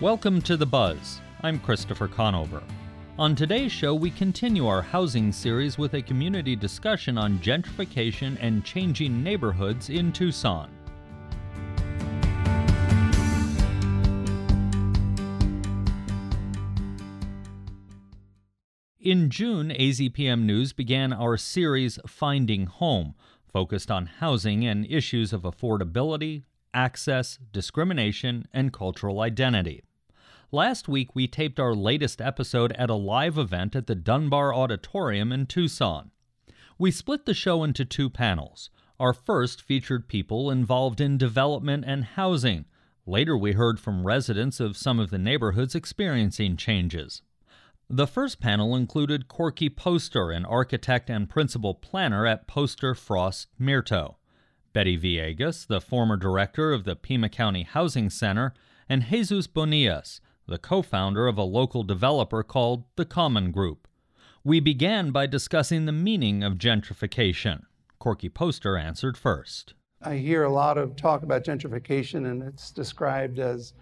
Welcome to The Buzz. I'm Christopher Conover. On today's show, we continue our housing series with a community discussion on gentrification and changing neighborhoods in Tucson. In June, AZPM News began our series Finding Home, focused on housing and issues of affordability, access, discrimination, and cultural identity. Last week, we taped our latest episode at a live event at the Dunbar Auditorium in Tucson. We split the show into two panels. Our first featured people involved in development and housing. Later, we heard from residents of some of the neighborhoods experiencing changes. The first panel included Corky Poster, an architect and principal planner at Poster Frost Mirto, Betty Villegas, the former director of the Pima County Housing Center, and Jesus Bonillas, the co founder of a local developer called the Common Group. We began by discussing the meaning of gentrification. Corky Poster answered first. I hear a lot of talk about gentrification, and it's described as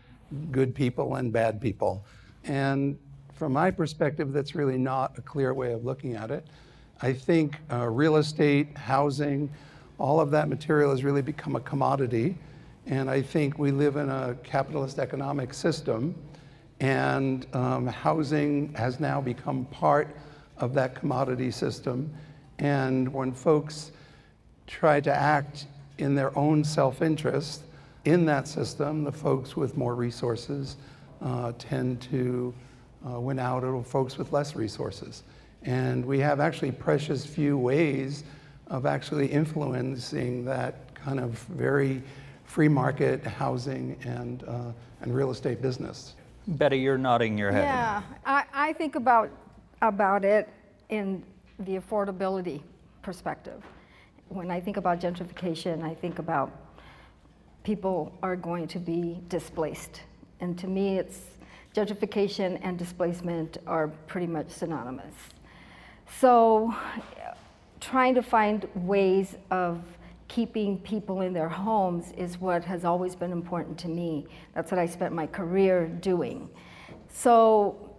good people and bad people. And from my perspective, that's really not a clear way of looking at it. I think uh, real estate, housing, all of that material has really become a commodity. And I think we live in a capitalist economic system and um, housing has now become part of that commodity system. And when folks try to act in their own self interest in that system, the folks with more resources uh, tend to uh, win out over folks with less resources. And we have actually precious few ways of actually influencing that kind of very free market housing and, uh, and real estate business. Betty, you're nodding your head. Yeah, I, I think about, about it in the affordability perspective. When I think about gentrification, I think about people are going to be displaced. And to me, it's gentrification and displacement are pretty much synonymous. So, trying to find ways of keeping people in their homes is what has always been important to me. That's what I spent my career doing. So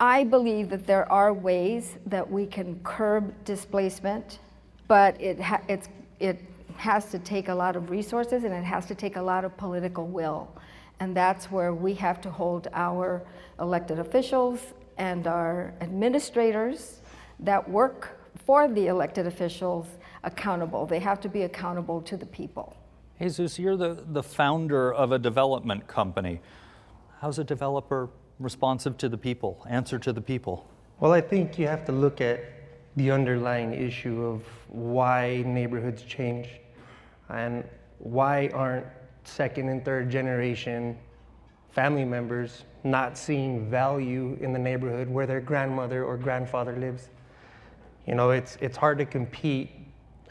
I believe that there are ways that we can curb displacement, but it, ha- it has to take a lot of resources and it has to take a lot of political will. And that's where we have to hold our elected officials and our administrators that work for the elected officials accountable. They have to be accountable to the people. Jesus, you're the, the founder of a development company. How's a developer responsive to the people, answer to the people? Well, I think you have to look at the underlying issue of why neighborhoods change and why aren't second and third generation family members not seeing value in the neighborhood where their grandmother or grandfather lives. You know, it's, it's hard to compete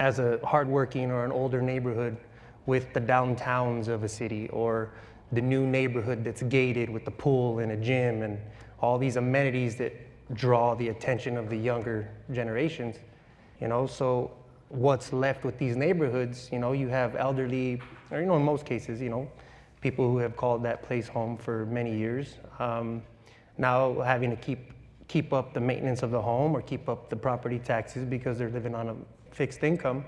as a hardworking or an older neighborhood with the downtowns of a city or the new neighborhood that's gated with the pool and a gym and all these amenities that draw the attention of the younger generations. You know so what's left with these neighborhoods you know you have elderly or you know in most cases you know people who have called that place home for many years. Um, now having to keep keep up the maintenance of the home or keep up the property taxes because they're living on a fixed income.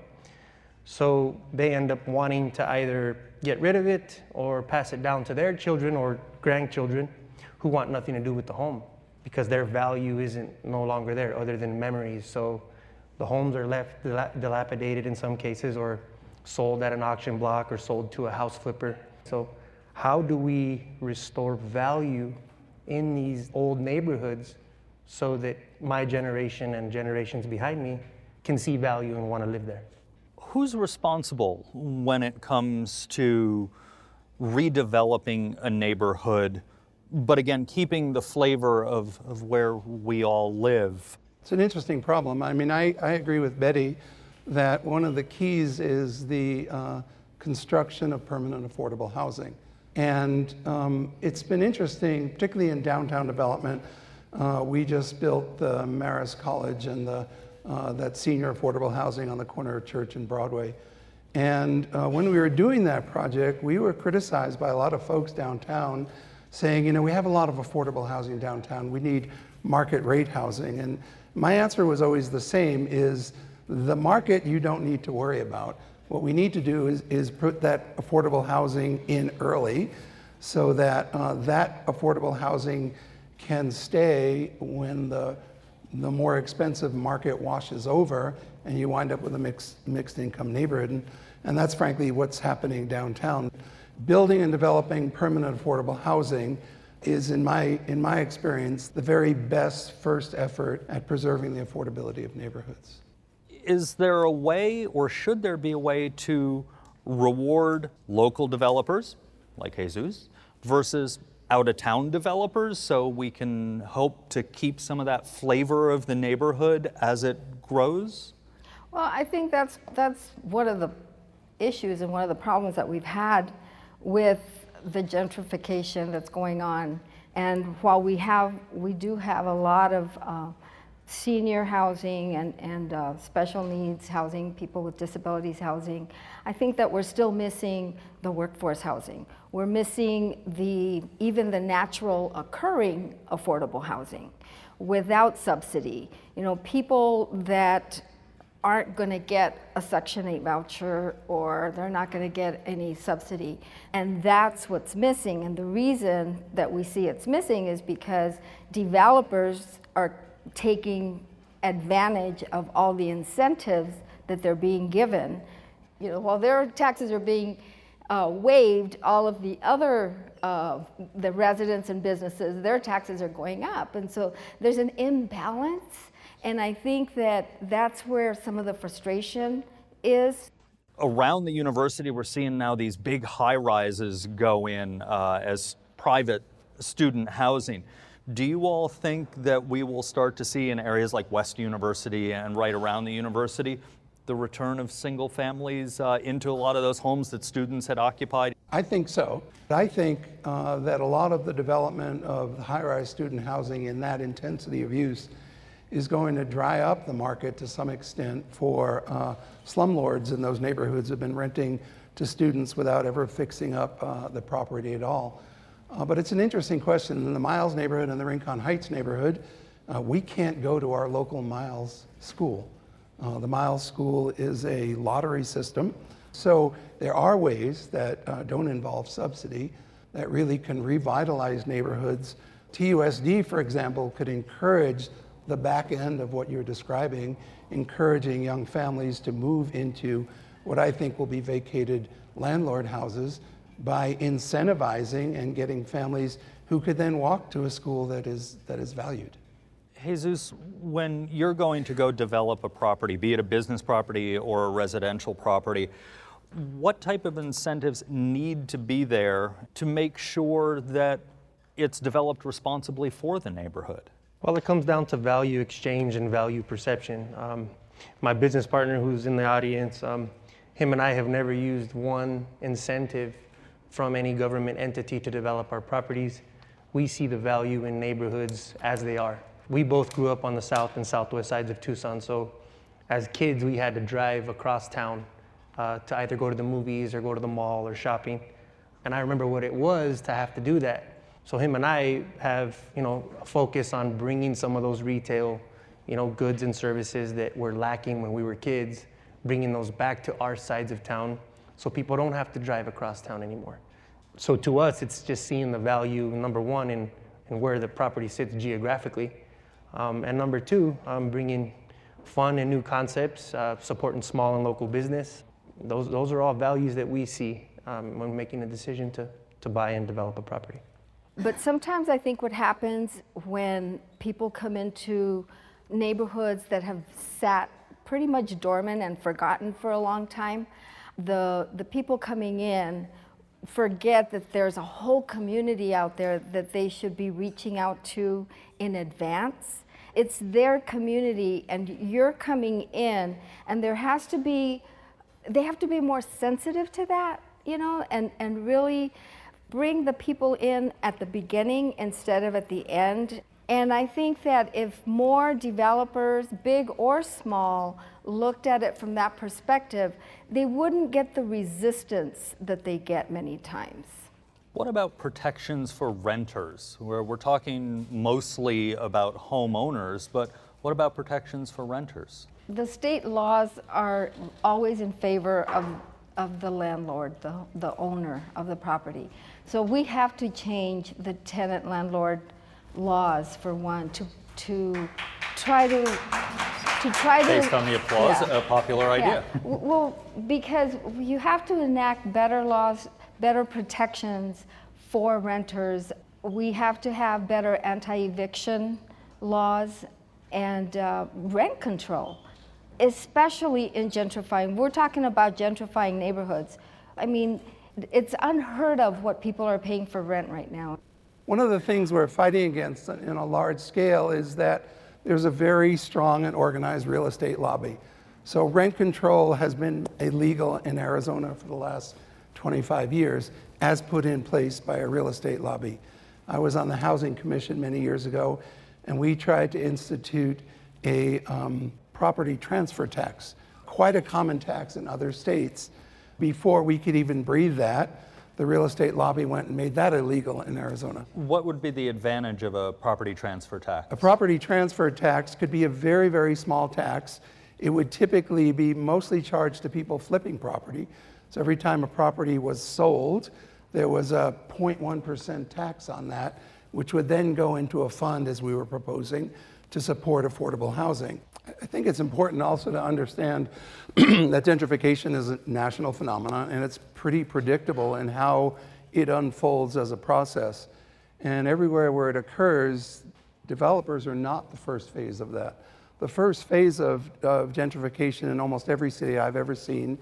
So they end up wanting to either get rid of it or pass it down to their children or grandchildren who want nothing to do with the home because their value isn't no longer there other than memories. So the homes are left dilapidated in some cases or sold at an auction block or sold to a house flipper. So how do we restore value in these old neighborhoods so that my generation and generations behind me can see value and want to live there. Who's responsible when it comes to redeveloping a neighborhood, but again, keeping the flavor of, of where we all live? It's an interesting problem. I mean, I, I agree with Betty that one of the keys is the uh, construction of permanent affordable housing. And um, it's been interesting, particularly in downtown development. Uh, we just built the Marist College and the uh, that senior affordable housing on the corner of Church and Broadway. And uh, when we were doing that project, we were criticized by a lot of folks downtown saying, you know, we have a lot of affordable housing downtown. We need market rate housing. And my answer was always the same is the market you don't need to worry about. What we need to do is, is put that affordable housing in early so that uh, that affordable housing can stay when the, the more expensive market washes over and you wind up with a mixed, mixed income neighborhood. And, and that's frankly what's happening downtown. Building and developing permanent affordable housing is, in my, in my experience, the very best first effort at preserving the affordability of neighborhoods. Is there a way, or should there be a way, to reward local developers like Jesus versus out of town developers so we can hope to keep some of that flavor of the neighborhood as it grows? Well, I think that's that's one of the issues and one of the problems that we've had with the gentrification that's going on. And while we have, we do have a lot of uh, senior housing and, and uh, special needs housing, people with disabilities housing, I think that we're still missing the workforce housing. We're missing the, even the natural occurring affordable housing without subsidy. You know, people that aren't going to get a Section 8 voucher or they're not going to get any subsidy. And that's what's missing. And the reason that we see it's missing is because developers are taking advantage of all the incentives that they're being given. You know, while their taxes are being uh, waived, all of the other uh, the residents and businesses, their taxes are going up, and so there's an imbalance and I think that that's where some of the frustration is. Around the university, we're seeing now these big high rises go in uh, as private student housing. Do you all think that we will start to see in areas like West University and right around the university the return of single families uh, into a lot of those homes that students had occupied? I think so. I think uh, that a lot of the development of high rise student housing in that intensity of use is going to dry up the market to some extent for uh, slumlords in those neighborhoods who have been renting to students without ever fixing up uh, the property at all. Uh, but it's an interesting question. In the Miles neighborhood and the Rincon Heights neighborhood, uh, we can't go to our local Miles school. Uh, the Miles school is a lottery system. So there are ways that uh, don't involve subsidy that really can revitalize neighborhoods. TUSD, for example, could encourage the back end of what you're describing, encouraging young families to move into what I think will be vacated landlord houses by incentivizing and getting families who could then walk to a school that is, that is valued. Jesus, when you're going to go develop a property, be it a business property or a residential property, what type of incentives need to be there to make sure that it's developed responsibly for the neighborhood? Well, it comes down to value exchange and value perception. Um, my business partner, who's in the audience, um, him and I have never used one incentive from any government entity to develop our properties. We see the value in neighborhoods as they are. We both grew up on the south and southwest sides of Tucson, so as kids, we had to drive across town uh, to either go to the movies or go to the mall or shopping. And I remember what it was to have to do that so him and I have, you know, a focus on bringing some of those retail, you know, goods and services that were lacking when we were kids, bringing those back to our sides of town so people don't have to drive across town anymore. So to us, it's just seeing the value, number one, in, in where the property sits geographically. Um, and number two, um, bringing fun and new concepts, uh, supporting small and local business. Those, those are all values that we see um, when making a decision to, to buy and develop a property. But sometimes I think what happens when people come into neighborhoods that have sat pretty much dormant and forgotten for a long time, the, the people coming in forget that there's a whole community out there that they should be reaching out to in advance. It's their community, and you're coming in, and there has to be, they have to be more sensitive to that, you know, and, and really bring the people in at the beginning instead of at the end. And I think that if more developers, big or small, looked at it from that perspective, they wouldn't get the resistance that they get many times. What about protections for renters? Where we're talking mostly about homeowners, but what about protections for renters? The state laws are always in favor of, of the landlord, the, the owner of the property. So we have to change the tenant landlord laws for one to, to try to to try to based on the applause yeah. a popular idea yeah. well because you have to enact better laws better protections for renters. We have to have better anti eviction laws and uh, rent control, especially in gentrifying. We're talking about gentrifying neighborhoods. I mean, it's unheard of what people are paying for rent right now. One of the things we're fighting against in a large scale is that there's a very strong and organized real estate lobby. So rent control has been illegal in Arizona for the last 25 years, as put in place by a real estate lobby. I was on the Housing Commission many years ago, and we tried to institute a um, property transfer tax, quite a common tax in other states. Before we could even breathe that, the real estate lobby went and made that illegal in Arizona. What would be the advantage of a property transfer tax? A property transfer tax could be a very, very small tax. It would typically be mostly charged to people flipping property. So every time a property was sold, there was a 0.1% tax on that, which would then go into a fund, as we were proposing, to support affordable housing. I think it's important also to understand that gentrification is a national phenomenon and it's pretty predictable in how it unfolds as a process. And everywhere where it occurs, developers are not the first phase of that. The first phase of, of gentrification in almost every city I've ever seen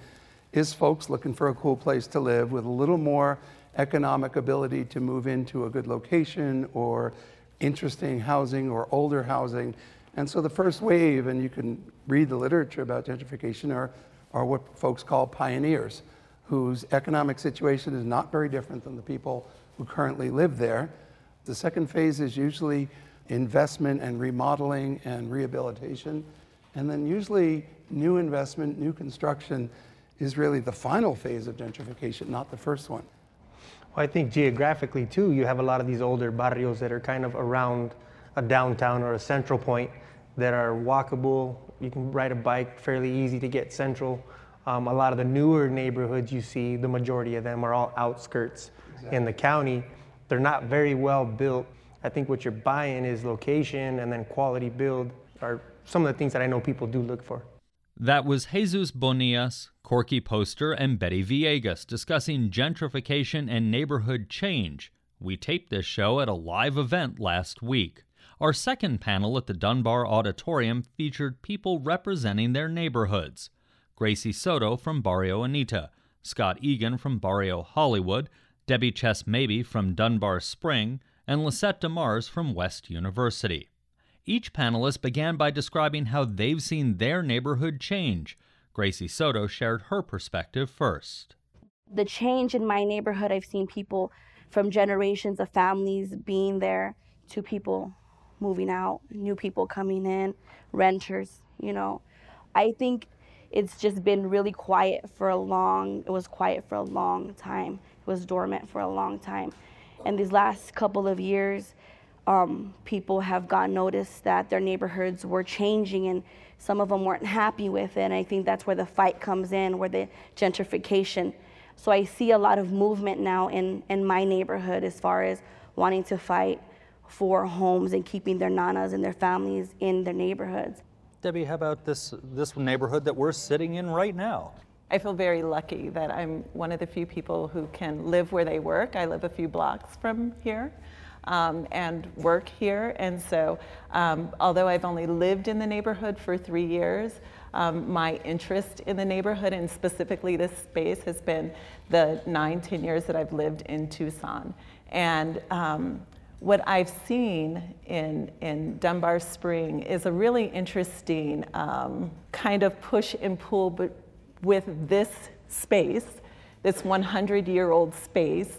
is folks looking for a cool place to live with a little more economic ability to move into a good location or interesting housing or older housing. And so the first wave, and you can read the literature about gentrification, are, are what folks call pioneers, whose economic situation is not very different than the people who currently live there. The second phase is usually investment and remodeling and rehabilitation. And then usually new investment, new construction is really the final phase of gentrification, not the first one. Well, I think geographically too, you have a lot of these older barrios that are kind of around a downtown or a central point that are walkable. You can ride a bike fairly easy to get central. Um, a lot of the newer neighborhoods you see, the majority of them are all outskirts exactly. in the county. They're not very well built. I think what you're buying is location and then quality build are some of the things that I know people do look for. That was Jesus Bonillas, Corky Poster, and Betty Villegas discussing gentrification and neighborhood change. We taped this show at a live event last week. Our second panel at the Dunbar Auditorium featured people representing their neighborhoods. Gracie Soto from Barrio Anita, Scott Egan from Barrio Hollywood, Debbie Chess Mabie from Dunbar Spring, and Lisette DeMars from West University. Each panelist began by describing how they've seen their neighborhood change. Gracie Soto shared her perspective first. The change in my neighborhood, I've seen people from generations of families being there to people moving out, new people coming in, renters, you know. I think it's just been really quiet for a long it was quiet for a long time. It was dormant for a long time. And these last couple of years um, people have gotten notice that their neighborhoods were changing and some of them weren't happy with it. And I think that's where the fight comes in, where the gentrification. So I see a lot of movement now in, in my neighborhood as far as wanting to fight for homes and keeping their nanas and their families in their neighborhoods. Debbie, how about this, this neighborhood that we're sitting in right now? I feel very lucky that I'm one of the few people who can live where they work. I live a few blocks from here um, and work here. And so, um, although I've only lived in the neighborhood for three years, um, my interest in the neighborhood and specifically this space has been the nine, ten years that I've lived in Tucson. And um, what I've seen in, in Dunbar Spring is a really interesting um, kind of push and pull but with this space, this 100 year old space,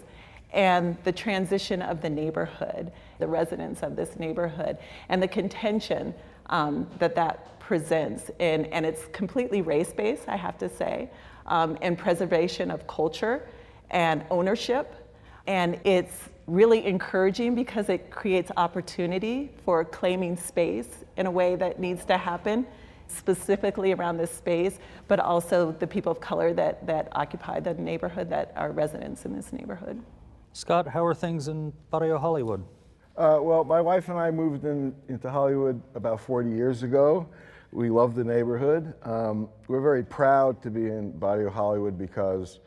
and the transition of the neighborhood, the residents of this neighborhood, and the contention um, that that presents. And, and it's completely race based, I have to say, um, and preservation of culture and ownership. And it's really encouraging because it creates opportunity for claiming space in a way that needs to happen specifically around this space, but also the people of color that, that occupy the neighborhood, that are residents in this neighborhood. Scott, how are things in Barrio Hollywood? Uh, well, my wife and I moved in, into Hollywood about 40 years ago. We love the neighborhood. Um, we're very proud to be in Barrio Hollywood because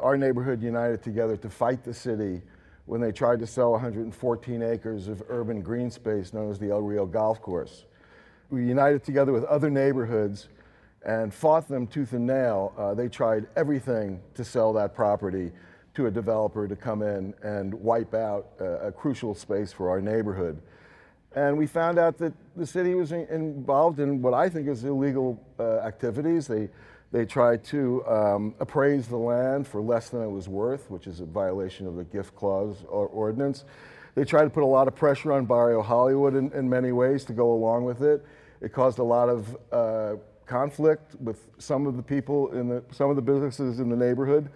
our neighborhood united together to fight the city when they tried to sell 114 acres of urban green space known as the El Rio Golf Course. We united together with other neighborhoods and fought them tooth and nail. Uh, they tried everything to sell that property to a developer to come in and wipe out a, a crucial space for our neighborhood. And we found out that the city was in, involved in what I think is illegal uh, activities. They, they tried to um, appraise the land for less than it was worth, which is a violation of the gift clause or ordinance. They tried to put a lot of pressure on Barrio Hollywood in, in many ways to go along with it. It caused a lot of uh, conflict with some of the people in the, some of the businesses in the neighborhood.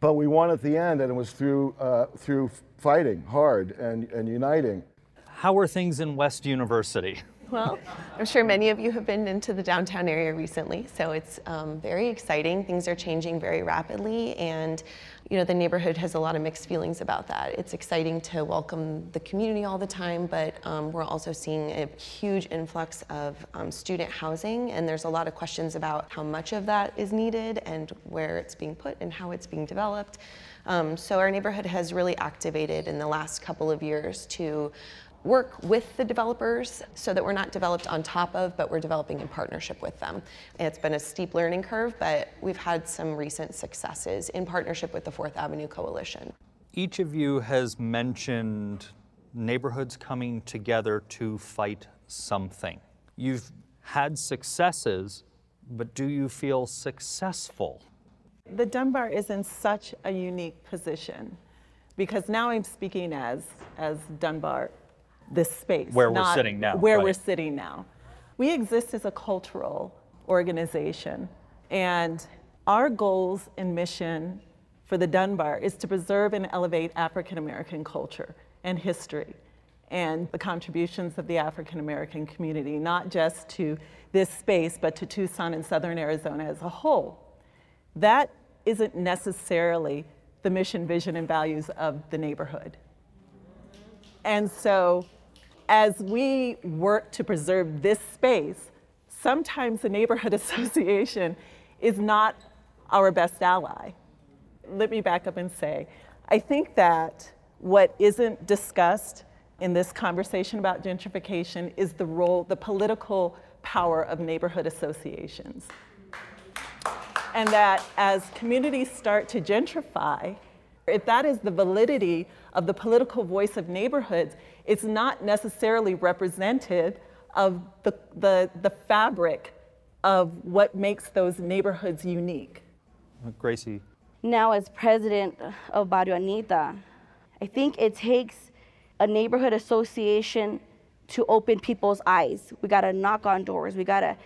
But we won at the end, and it was through, uh, through fighting hard and, and uniting. How are things in West University? Well, I'm sure many of you have been into the downtown area recently, so it's um, very exciting. Things are changing very rapidly, and you know the neighborhood has a lot of mixed feelings about that. It's exciting to welcome the community all the time, but um, we're also seeing a huge influx of um, student housing, and there's a lot of questions about how much of that is needed and where it's being put and how it's being developed. Um, so our neighborhood has really activated in the last couple of years to work with the developers so that we're not developed on top of, but we're developing in partnership with them. It's been a steep learning curve, but we've had some recent successes in partnership with the Fourth Avenue Coalition. Each of you has mentioned neighborhoods coming together to fight something. You've had successes, but do you feel successful? The Dunbar is in such a unique position because now I'm speaking as, as Dunbar this space. Where we're sitting now, Where right. we're sitting now. We exist as a cultural organization, and our goals and mission for the Dunbar is to preserve and elevate African American culture and history and the contributions of the African American community, not just to this space, but to Tucson and Southern Arizona as a whole. That isn't necessarily the mission, vision, and values of the neighborhood. And so, as we work to preserve this space, sometimes the neighborhood association is not our best ally. Let me back up and say, I think that what isn't discussed in this conversation about gentrification is the role, the political power of neighborhood associations. And that as communities start to gentrify, if that is the validity of the political voice of neighborhoods, it's not necessarily representative of the, the, the fabric of what makes those neighborhoods unique. Gracie. Now, as president of Barrio Anita, I think it takes a neighborhood association to open people's eyes. We gotta knock on doors. We gotta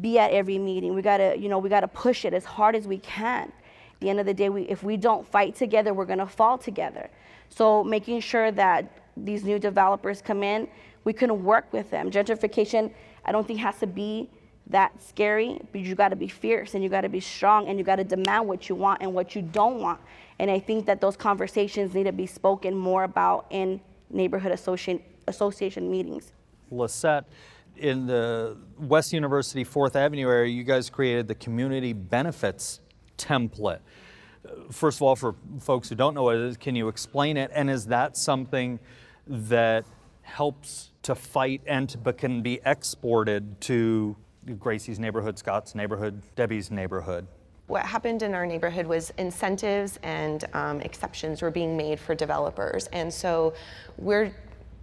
be at every meeting. We gotta, you know, we gotta push it as hard as we can. At the end of the day, we, if we don't fight together, we're gonna fall together. So making sure that these new developers come in, we can work with them. Gentrification, I don't think has to be that scary, but you gotta be fierce and you gotta be strong and you gotta demand what you want and what you don't want. And I think that those conversations need to be spoken more about in neighborhood association, association meetings. Lisette, in the West University Fourth Avenue area, you guys created the community benefits template. First of all, for folks who don't know what it is, can you explain it? And is that something that helps to fight and but can be exported to Gracie's neighborhood, Scott's neighborhood, Debbie's neighborhood? What happened in our neighborhood was incentives and um, exceptions were being made for developers. And so we're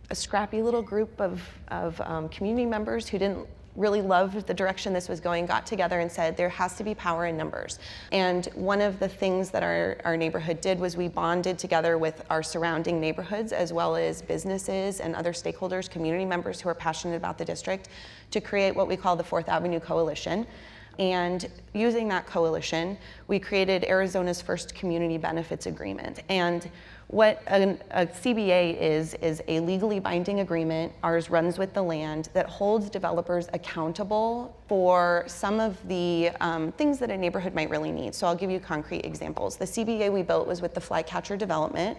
a scrappy little group of, of um, community members who didn't really loved the direction this was going, got together and said there has to be power in numbers. And one of the things that our, our neighborhood did was we bonded together with our surrounding neighborhoods as well as businesses and other stakeholders, community members who are passionate about the district, to create what we call the Fourth Avenue Coalition. And using that coalition, we created Arizona's first community benefits agreement. And what a, CBA is, is a legally binding agreement, ours runs with the land, that holds developers accountable for some of the um, things that a neighborhood might really need. So I'll give you concrete examples. The CBA we built was with the Flycatcher Development.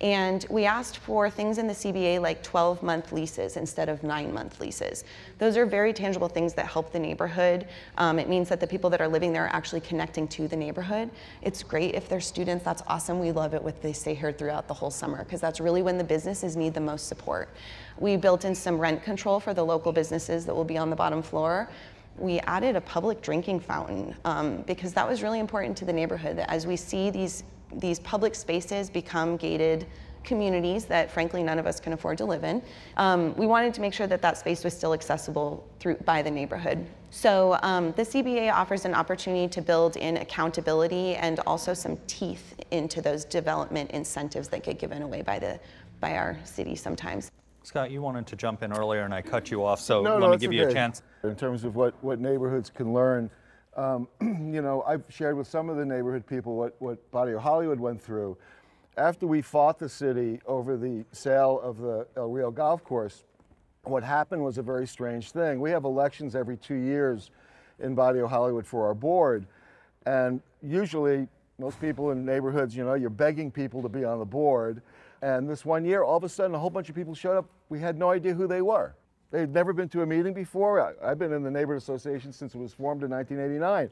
And we asked for things in the CBA like 12 month leases instead of nine month leases. Those are very tangible things that help the neighborhood. Um, it means that the people that are living there are actually connecting to the neighborhood. It's great if they're students, that's awesome. We love it when they stay here throughout the whole summer because that's really when the businesses need the most support. We built in some rent control for the local businesses that will be on the bottom floor we added a public drinking fountain um, because that was really important to the neighborhood. That as we see these these public spaces become gated communities that frankly none of us can afford to live in. Um, we wanted to make sure that that space was still accessible through by the neighborhood. So um, the CBA offers an opportunity to build in accountability and also some teeth into those development incentives that get given away by the by our city sometimes. Scott, you wanted to jump in earlier and I cut you off, so no, let no, me give okay. you a chance. In terms of what, what neighborhoods can learn um, you know, I've shared with some of the neighborhood people what, what Barrio Hollywood went through. After we fought the city over the sale of the El Rio golf course, what happened was a very strange thing. We have elections every two years in Barrio Hollywood for our board. And usually, most people in neighborhoods, you know, you're begging people to be on the board. And this one year, all of a sudden, a whole bunch of people showed up. We had no idea who they were. They'd never been to a meeting before. I, have been in the neighborhood association since it was formed in 1989.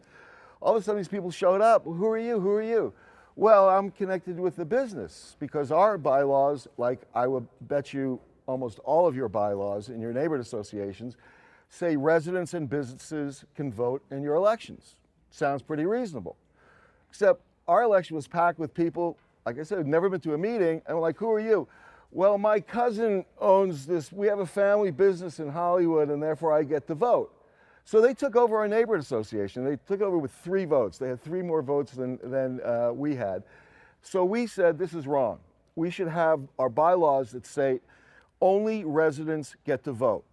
All of a sudden, these people showed up. Who are you? Who are you? Well, I'm connected with the business because our bylaws, like I would bet you almost all of your bylaws in your neighborhood associations, say residents and businesses can vote in your elections. Sounds pretty reasonable. Except our election was packed with people, like I said, never been to a meeting, and we're like, who are you? Well, my cousin owns this, we have a family business in Hollywood, and therefore I get to vote. So they took over our neighborhood association. They took over with three votes. They had three more votes than, than uh, we had. So we said, this is wrong. We should have our bylaws that say only residents get to vote.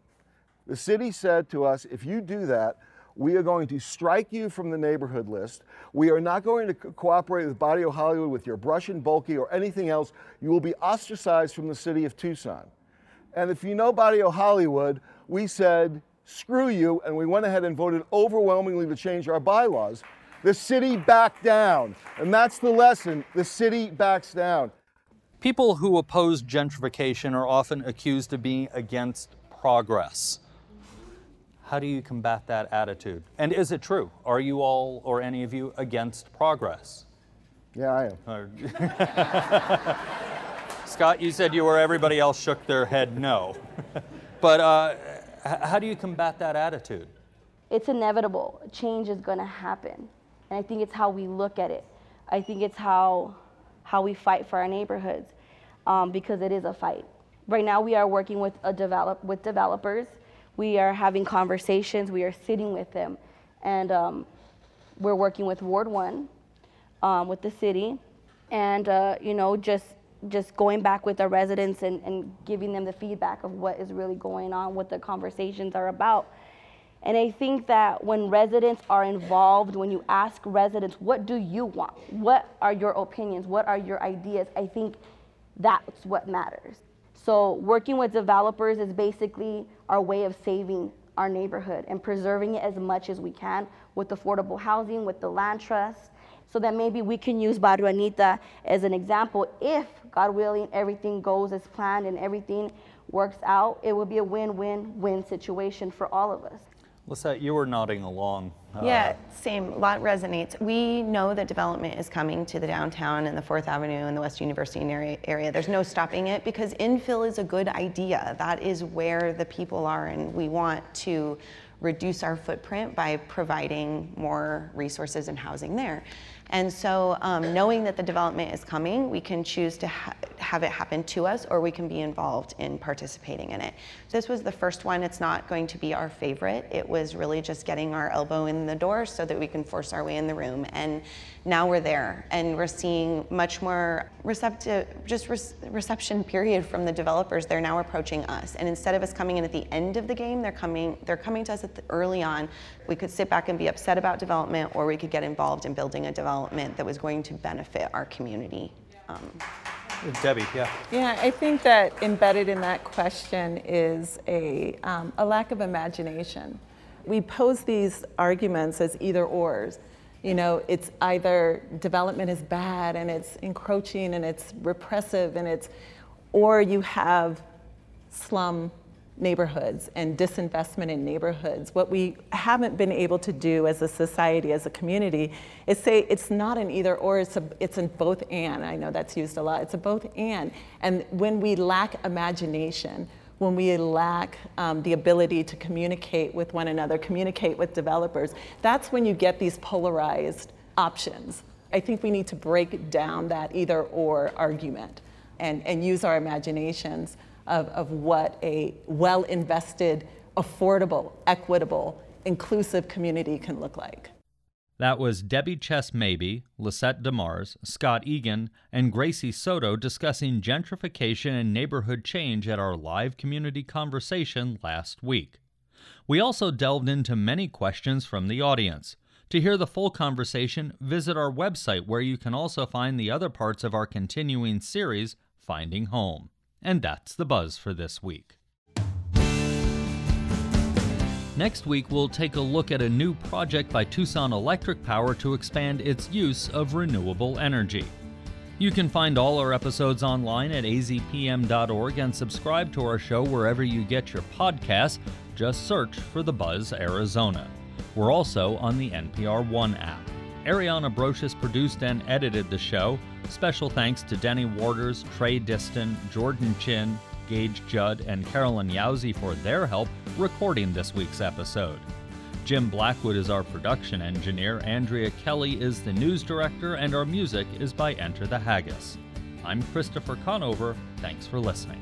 The city said to us, if you do that, we are going to strike you from the neighborhood list. We are not going to co- cooperate with Barrio Hollywood with your brush and bulky or anything else. You will be ostracized from the city of Tucson. And if you know Barrio Hollywood, we said, screw you, and we went ahead and voted overwhelmingly to change our bylaws. The city backed down. And that's the lesson. The city backs down. People who oppose gentrification are often accused of being against progress. How do you combat that attitude? And is it true? Are you all or any of you against progress? Yeah, I am. Scott, you said you were, everybody else shook their head no. but uh, how do you combat that attitude? It's inevitable. Change is going to happen. And I think it's how we look at it. I think it's how, how we fight for our neighborhoods um, because it is a fight. Right now, we are working with, a develop, with developers we are having conversations, we are sitting with them, and um, we're working with Ward 1, um, with the city, and uh, you know, just just going back with the residents and, and giving them the feedback of what is really going on, what the conversations are about. And I think that when residents are involved, when you ask residents, what do you want? What are your opinions? What are your ideas? I think that's what matters. So working with developers is basically our way of saving our neighborhood and preserving it as much as we can with affordable housing, with the land trust, so that maybe we can use Barrio Anita as an example. If, God willing, everything goes as planned and everything works out, it will be a win-win-win situation for all of us. Lisette, you were nodding along. Uh, yeah, same. A lot resonates. We know that development is coming to the downtown and the Fourth Avenue and the West University area. There's no stopping it because infill is a good idea. That is where the people are, and we want to reduce our footprint by providing more resources and housing there. And so, um, knowing that the development is coming, we can choose to ha- have it happen to us or we can be involved in participating in it. This was the first one. It's not going to be our favorite. It was really just getting our elbow in the door so that we can force our way in the room. And now we're there and we're seeing much more receptive, just re- reception period from the developers. They're now approaching us. And instead of us coming in at the end of the game, they're coming, they're coming to us the, early on. We could sit back and be upset about development or we could get involved in building a development that was going to benefit our community. Um, Debbie, yeah. Yeah, I think that embedded in that question is a, um, a lack of imagination. We pose these arguments as either ors. You know, it's either development is bad and it's encroaching and it's repressive and it's, or you have slum neighborhoods and disinvestment in neighborhoods. What we haven't been able to do as a society, as a community, is say it's not an either or, it's, a, it's a both and. I know that's used a lot. It's a both and. And when we lack imagination, when we lack um, the ability to communicate with one another, communicate with developers, that's when you get these polarized options. I think we need to break down that either or argument and, and use our imaginations of, of what a well invested, affordable, equitable, inclusive community can look like. That was Debbie Chess Mabie, Lisette DeMars, Scott Egan, and Gracie Soto discussing gentrification and neighborhood change at our live community conversation last week. We also delved into many questions from the audience. To hear the full conversation, visit our website where you can also find the other parts of our continuing series, Finding Home. And that's the buzz for this week. Next week, we'll take a look at a new project by Tucson Electric Power to expand its use of renewable energy. You can find all our episodes online at azpm.org and subscribe to our show wherever you get your podcasts. Just search for The Buzz Arizona. We're also on the NPR One app. Ariana Brocious produced and edited the show. Special thanks to Denny Warders, Trey Diston, Jordan Chin, Gage Judd, and Carolyn Yowzy for their help recording this week's episode. Jim Blackwood is our production engineer, Andrea Kelly is the news director, and our music is by Enter the Haggis. I'm Christopher Conover. Thanks for listening.